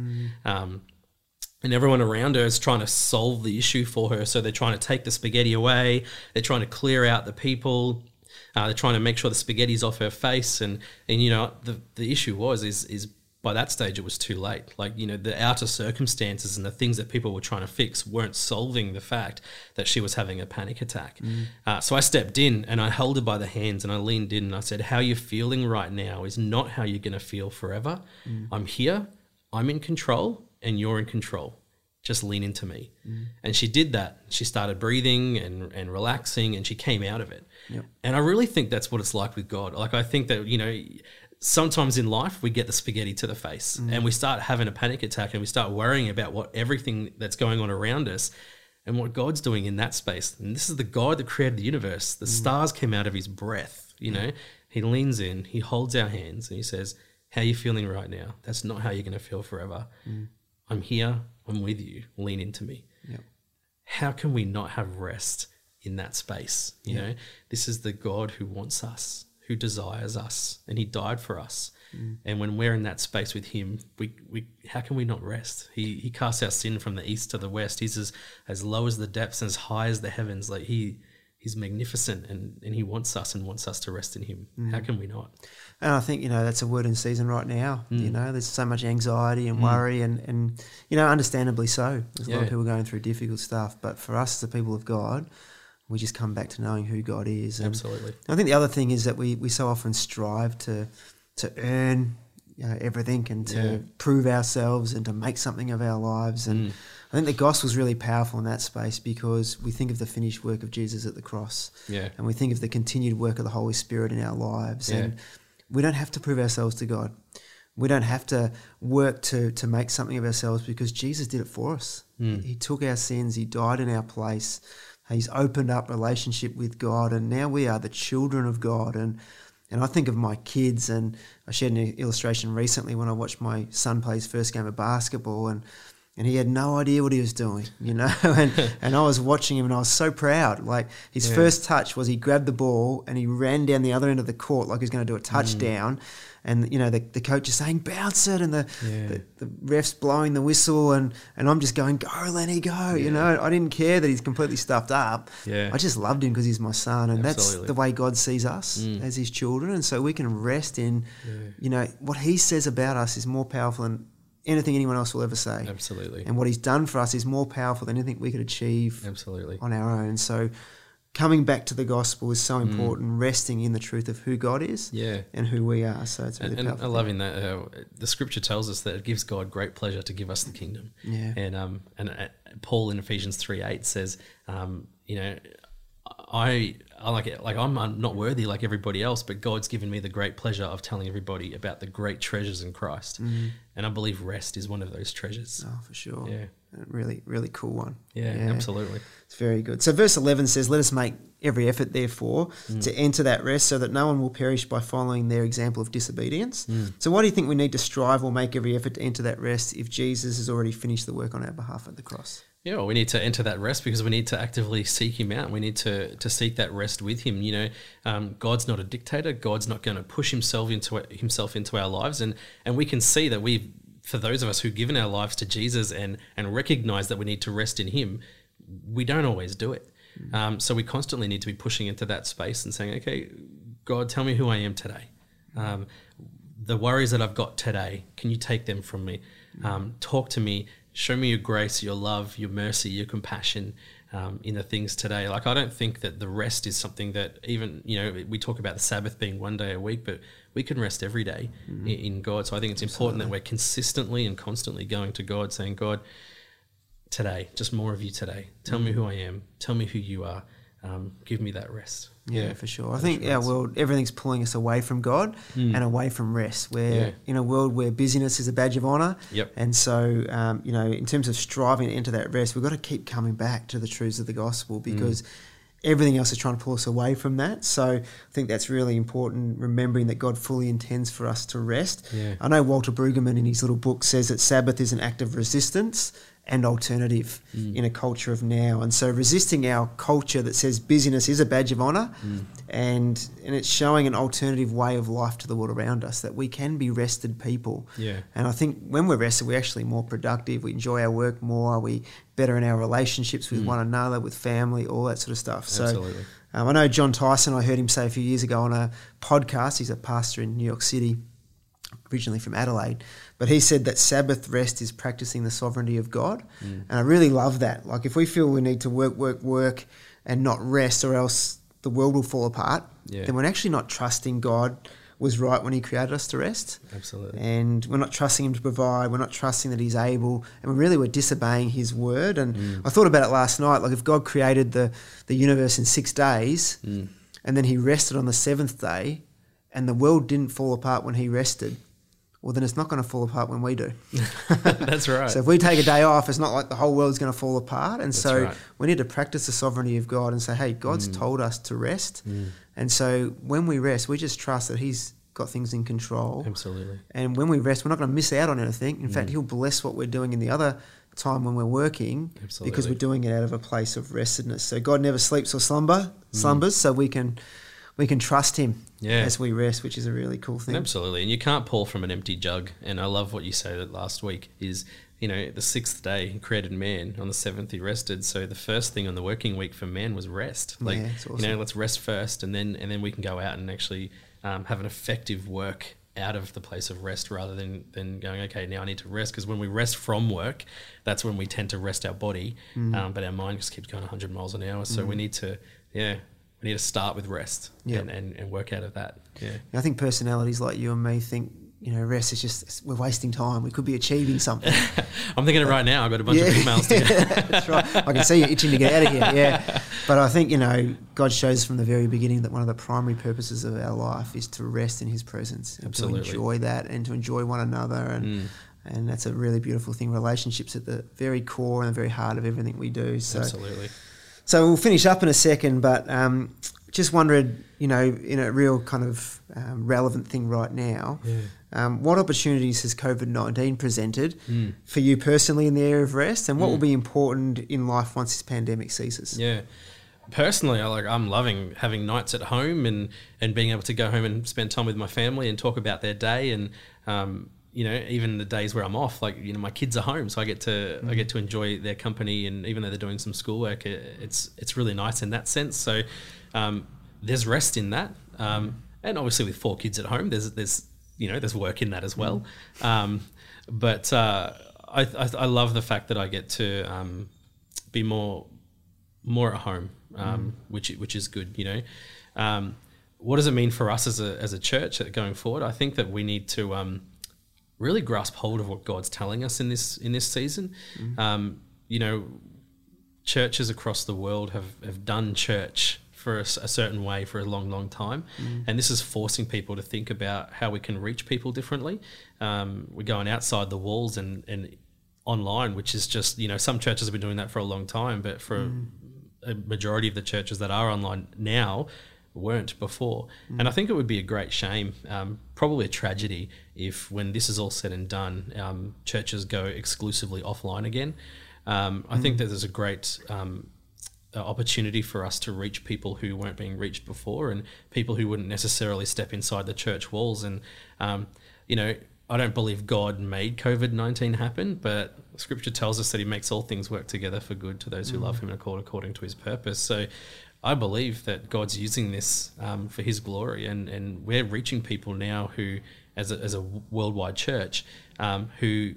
[SPEAKER 2] Um, and everyone around her is trying to solve the issue for her. So they're trying to take the spaghetti away. They're trying to clear out the people. Uh, they're trying to make sure the spaghetti's off her face. And and you know the the issue was is is by that stage it was too late. Like you know the outer circumstances and the things that people were trying to fix weren't solving the fact that she was having a panic attack. Uh, so I stepped in and I held her by the hands and I leaned in and I said, "How you're feeling right now is not how you're going to feel forever. I'm here. I'm in control." And you're in control. Just lean into me. Mm-hmm. And she did that. She started breathing and, and relaxing and she came out of it. And I really think that's what it's like with God. Like, I think that, you know, sometimes in life we get the spaghetti to the face mm-hmm. and we start having a panic attack and we start worrying about what everything that's going on around us and what God's doing in that space. And this is the God that created the universe. The mm-hmm. stars came out of his breath, you know. He leans in, he holds our hands and he says, How are you feeling right now? That's not how you're going to feel forever. I'm here. I'm with you. Lean into me. How can we not have rest in that space? You know, this is the God who wants us, who desires us, and He died for us. Mm. And when we're in that space with Him, we, we how can we not rest? He He casts our sin from the east to the west. He's as as low as the depths and as high as the heavens. Like He he's magnificent and, and he wants us and wants us to rest in him.
[SPEAKER 4] Mm.
[SPEAKER 2] How can we not?
[SPEAKER 4] And I think, you know, that's a word in season right now.
[SPEAKER 2] Mm.
[SPEAKER 4] You know, there's so much anxiety and worry and, and you know, understandably so. There's a lot of people going through difficult stuff. But for us, the people of God, we just come back to knowing who God is. And
[SPEAKER 2] Absolutely.
[SPEAKER 4] I think the other thing is that we, we so often strive to to earn you know, everything and to
[SPEAKER 2] Yeah.
[SPEAKER 4] prove ourselves and to make something of our lives. And
[SPEAKER 2] Mm.
[SPEAKER 4] I think the gospel's really powerful in that space because we think of the finished work of Jesus at the cross
[SPEAKER 2] Yeah.
[SPEAKER 4] and we think of the continued work of the Holy Spirit in our lives.
[SPEAKER 2] Yeah.
[SPEAKER 4] And we don't have to prove ourselves to God. We don't have to work to, to make something of ourselves because Jesus did it for us.
[SPEAKER 2] Mm.
[SPEAKER 4] He took our sins, He died in our place. He's opened up relationship with God, and now we are the children of God. And and I think of my kids, and I shared an illustration recently when I watched my son play his first game of basketball, and and he had no idea what he was doing, you know. and and I was watching him, and I was so proud. Like his
[SPEAKER 2] Yeah.
[SPEAKER 4] first touch was he grabbed the ball and he ran down the other end of the court like he was going to do a touchdown. And you know the, the coach is saying bounce it, and the,
[SPEAKER 2] Yeah.
[SPEAKER 4] the the refs blowing the whistle, and, and I'm just going go Lenny go. You know I didn't care that he's completely stuffed up.
[SPEAKER 2] Yeah.
[SPEAKER 4] I just loved him because he's my son, and
[SPEAKER 2] Absolutely.
[SPEAKER 4] that's the way God sees us
[SPEAKER 2] Mm.
[SPEAKER 4] as His children, and so we can rest in, you know, what He says about us is more powerful than anything anyone else will ever say,
[SPEAKER 2] Absolutely.
[SPEAKER 4] and what He's done for us is more powerful than anything we could achieve
[SPEAKER 2] Absolutely.
[SPEAKER 4] on our own. So, coming back to the gospel is
[SPEAKER 2] Mm.
[SPEAKER 4] so important. Resting in the truth of who God is
[SPEAKER 2] Yeah.
[SPEAKER 4] and who we are. So it's really
[SPEAKER 2] And, and. I love in that uh, the scripture tells us that it gives God great pleasure to give us the kingdom.
[SPEAKER 4] Yeah.
[SPEAKER 2] And um and uh, Paul in Ephesians three eight says, um, you know, I I like it like I'm, I'm not worthy like everybody else, but God's given me the great pleasure of telling everybody about the great treasures in Christ. And I believe rest is one of those treasures.
[SPEAKER 4] Oh, for sure.
[SPEAKER 2] Yeah.
[SPEAKER 4] Really, really cool one.
[SPEAKER 2] Yeah, absolutely.
[SPEAKER 4] It's very good. So, verse 11 says, Let us make every effort, therefore,
[SPEAKER 2] Mm.
[SPEAKER 4] to enter that rest so that no one will perish by following their example of disobedience.
[SPEAKER 2] Mm.
[SPEAKER 4] So, why do you think we need to strive or make every effort to enter that rest if Jesus has already finished the work on our behalf at the cross?
[SPEAKER 2] Yeah, well, we need to enter that rest because we need to actively seek Him out. We need to to seek that rest with Him. You know, um, God's not a dictator. God's not going to push Himself into Himself into our lives, and and we can see that we've, for those of us who've given our lives to Jesus and and recognize that we need to rest in Him, we don't always do it. Um, so we constantly need to be pushing into that space and saying, okay, God, tell me who I am today. Um, the worries that I've got today, can you take them from me? Um, talk to me. Show me your grace, your love, your mercy, your compassion um, in the things today. Like, I don't think that the rest is something that even, you know, we talk about the Sabbath being one day a week, but we can rest every day in, in God. So I think it's important that we're consistently and constantly going to God saying, God, today, just more of you today. Tell me who I am. Tell me who you are. Um, give me that rest.
[SPEAKER 4] Yeah, for sure. I think our world, everything's pulling us away from God and away from rest. We're
[SPEAKER 2] Mm. Yeah.
[SPEAKER 4] in a world where busyness is a badge of honor.
[SPEAKER 2] Yep.
[SPEAKER 4] And so, um, you know, in terms of striving into that rest, we've got to keep coming back to the truths of the gospel
[SPEAKER 2] Mm.
[SPEAKER 4] because everything else is trying to pull us away from that. So I think that's really important, remembering that God fully intends for us to rest.
[SPEAKER 2] Yeah.
[SPEAKER 4] I know Walter Brueggemann in his little book says that Sabbath is an act of resistance and alternative mm. in a culture of now. And so resisting our culture that says busyness is a badge of honor mm. and and it's showing an alternative way of life to the world around us that we can be rested people.
[SPEAKER 2] Yeah.
[SPEAKER 4] And I think when we're rested, we're actually more productive. We enjoy our work more. We better in our relationships with mm. one another, with family, all that sort of stuff. So
[SPEAKER 2] Absolutely.
[SPEAKER 4] um, I know Jon Tyson. I heard him say a few years ago on a podcast. He's a pastor in New York City, originally from Adelaide, but he said that Sabbath rest is practicing the sovereignty of God,
[SPEAKER 2] Mm.
[SPEAKER 4] and I really love that. Like if we feel we need to work, work, work, and not rest, or else the world will fall apart,
[SPEAKER 2] Yeah.
[SPEAKER 4] then we're actually not trusting God was right when He created us to rest.
[SPEAKER 2] Absolutely.
[SPEAKER 4] And we're not trusting him to provide. We're not trusting that he's able, and we really we're disobeying his word. And
[SPEAKER 2] Mm.
[SPEAKER 4] I thought about it last night. Like if God created the the universe in six days,
[SPEAKER 2] Mm.
[SPEAKER 4] and then he rested on the seventh day, and the world didn't fall apart when he rested, well then it's not going to fall apart when we do.
[SPEAKER 2] That's right.
[SPEAKER 4] So if we take a day off, it's not like the whole world's going to fall apart. And so
[SPEAKER 2] right. Mm.
[SPEAKER 4] we need to practice the sovereignty of God and say, hey, God's told us to rest. And so when we rest, we just trust that He's got things in control.
[SPEAKER 2] Absolutely.
[SPEAKER 4] And when we rest, we're not going to miss out on anything. In
[SPEAKER 2] Mm.
[SPEAKER 4] fact, He'll bless what we're doing in the other time when we're working
[SPEAKER 2] Absolutely.
[SPEAKER 4] because we're doing it out of a place of restedness. So God never sleeps or slumber
[SPEAKER 2] Mm.
[SPEAKER 4] slumbers, so we can we can trust Him
[SPEAKER 2] Yeah.
[SPEAKER 4] as we rest, which is a really cool thing.
[SPEAKER 2] Absolutely, and you can't pour from an empty jug. And I love what you said last week is you know the sixth day he created man on the seventh he rested. So the first thing on the working week for man was rest. Like
[SPEAKER 4] Yeah, it's
[SPEAKER 2] you know, let's rest first, and then and then we can go out and actually um, have an effective work out of the place of rest rather than than going okay now I need to rest because when we rest from work that's when we tend to rest our body
[SPEAKER 4] Mm.
[SPEAKER 2] um, but our mind just keeps going 100 miles an hour so we need to yeah need to start with rest
[SPEAKER 4] Yeah.
[SPEAKER 2] and, and, and work out of that yeah
[SPEAKER 4] I think personalities like you and me think, you know, rest is just, we're wasting time. We could be achieving something.
[SPEAKER 2] I'm thinking it right now. I've got a bunch of emails to get.
[SPEAKER 4] That's right. I can see you itching to get out of here. Yeah. But I think, you know, God shows from the very beginning that one of the primary purposes of our life is to rest in his presence and
[SPEAKER 2] Absolutely.
[SPEAKER 4] to enjoy that and to enjoy one another. And,
[SPEAKER 2] Mm.
[SPEAKER 4] and that's a really beautiful thing. Relationships at the very core and the very heart of everything we do. So,
[SPEAKER 2] Absolutely.
[SPEAKER 4] So we'll finish up in a second, but um, just wondered, you know, in a real kind of um, relevant thing right now,
[SPEAKER 2] Yeah.
[SPEAKER 4] um, what opportunities has COVID 19 presented
[SPEAKER 2] Mm.
[SPEAKER 4] for you personally in the area of rest, and what will be important in life once this pandemic ceases?
[SPEAKER 2] Yeah. Personally, I like I'm loving having nights at home and and being able to go home and spend time with my family and talk about their day and um, you know even the days where I'm off, like you know my kids are home, so I get to I get to enjoy their company and even though they're doing some schoolwork, it, it's it's really nice in that sense. So um, there's rest in that, um, and obviously with four kids at home, there's there's you know there's work in that as well. Um, but uh, I, I I love the fact that I get to um, be more more at home, um, which which is good. You know, um, what does it mean for us as a as a church going forward? I think that we need to um, really grasp hold of what God's telling us in this in this season. Um, you know, churches across the world have have done church for a certain way for a long, long time, and this is forcing people to think about how we can reach people differently. Um, we're going outside the walls and and online, which is just you know some churches have been doing that for a long time, but for a majority of the churches that are online now weren't before. And I think it would be a great shame, um, probably a tragedy, if when this is all said and done, um, churches go exclusively offline again. Um, I think that there's a great um, uh, opportunity for us to reach people who weren't being reached before and people who wouldn't necessarily step inside the church walls. And, um, you know, I don't believe God made COVID 19 happen, but scripture tells us that he makes all things work together for good to those who love him and are called according to his purpose. So I believe that God's using this um, for his glory, and, and we're reaching people now who, as a, as a worldwide church, um, who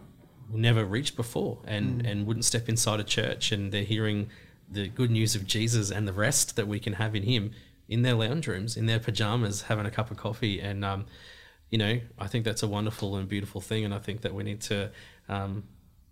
[SPEAKER 2] never reached before and, and wouldn't step inside a church, and they're hearing the good news of Jesus and the rest that we can have in him in their lounge rooms, in their pajamas, having a cup of coffee. And, um, you know, I think that's a wonderful and beautiful thing. And I think that we need to um,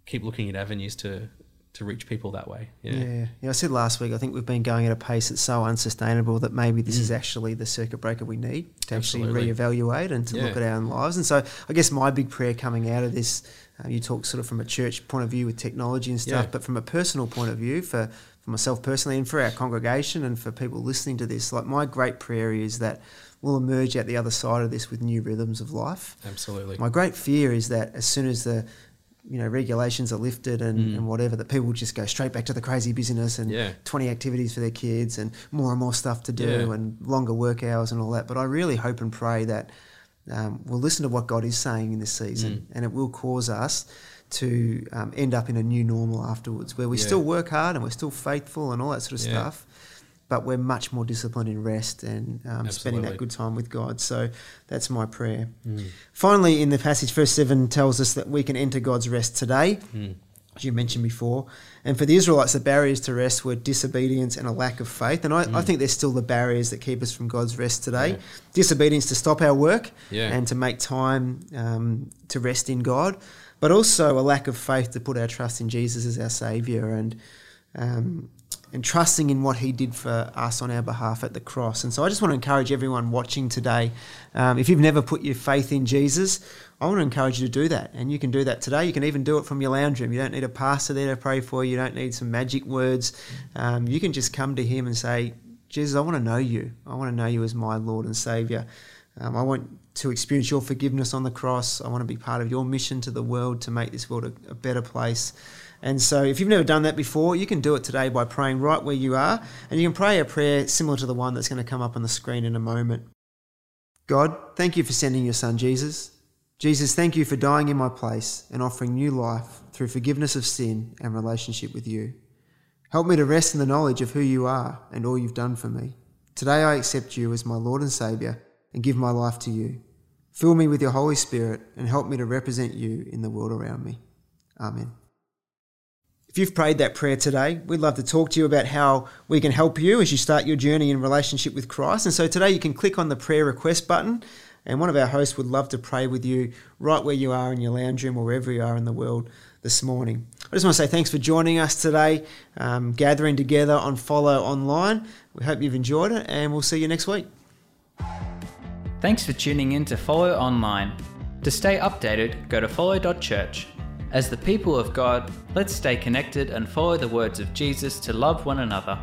[SPEAKER 2] keep looking at avenues to, to reach people that way. Yeah.
[SPEAKER 4] Yeah. yeah, I said last week, I think we've been going at a pace that's so unsustainable that maybe this is actually the circuit breaker we need to actually
[SPEAKER 2] Mm. Absolutely.
[SPEAKER 4] reevaluate and to look at our own lives. And so I guess my big prayer coming out of this, uh, you talk sort of from a church point of view with technology and stuff,
[SPEAKER 2] Yeah.
[SPEAKER 4] but from a personal point of view for, for myself personally and for our congregation and for people listening to this, like my great prayer is that we'll emerge at the other side of this with new rhythms of life.
[SPEAKER 2] Absolutely.
[SPEAKER 4] My great fear is that as soon as the you know regulations are lifted and,
[SPEAKER 2] Mm.
[SPEAKER 4] and whatever, that people just go straight back to the crazy business and
[SPEAKER 2] Yeah.
[SPEAKER 4] 20 activities for their kids and more and more stuff to do
[SPEAKER 2] Yeah.
[SPEAKER 4] and longer work hours and all that. But I really hope and pray that um, we'll listen to what God is saying in this season
[SPEAKER 2] Mm.
[SPEAKER 4] and it will cause us to um, end up in a new normal afterwards where we
[SPEAKER 2] Yeah.
[SPEAKER 4] still work hard and we're still faithful and all that sort of stuff. But we're much more disciplined in rest and um, spending that good time with God. So that's my prayer.
[SPEAKER 2] Mm.
[SPEAKER 4] Finally, in the passage, verse 7 tells us that we can enter God's rest today,
[SPEAKER 2] Mm.
[SPEAKER 4] as you mentioned before. And for the Israelites, the barriers to rest were disobedience and a lack of faith. And I, I think they're still the barriers that keep us from God's rest today.
[SPEAKER 2] Mm. Yeah.
[SPEAKER 4] Disobedience to stop our work
[SPEAKER 2] Yeah.
[SPEAKER 4] and to make time um, to rest in God, but also a lack of faith to put our trust in Jesus as our Saviour and. Um, and trusting in what he did for us on our behalf at the cross. And so I just want to encourage everyone watching today um, if you've never put your faith in Jesus, I want to encourage you to do that. And you can do that today. You can even do it from your lounge room. You don't need a pastor there to pray for you, you don't need some magic words. Um, you can just come to him and say, Jesus, I want to know you. I want to know you as my Lord and Saviour. Um, I want to experience your forgiveness on the cross. I want to be part of your mission to the world to make this world a, a better place. And so, if you've never done that before, you can do it today by praying right where you are. And you can pray a prayer similar to the one that's going to come up on the screen in a moment. God, thank you for sending your son Jesus. Jesus, thank you for dying in my place and offering new life through forgiveness of sin and relationship with you. Help me to rest in the knowledge of who you are and all you've done for me. Today I accept you as my Lord and Saviour and give my life to you. Fill me with your Holy Spirit and help me to represent you in the world around me. Amen. If you've prayed that prayer today, we'd love to talk to you about how we can help you as you start your journey in relationship with Christ. And so today you can click on the prayer request button, and one of our hosts would love to pray with you right where you are in your lounge room or wherever you are in the world this morning. I just want to say thanks for joining us today, um, gathering together on Follow Online. We hope you've enjoyed it, and we'll see you next week.
[SPEAKER 6] Thanks for tuning in to Follow Online. To stay updated, go to follow.church. As the people of God, let's stay connected and follow the words of Jesus to love one another.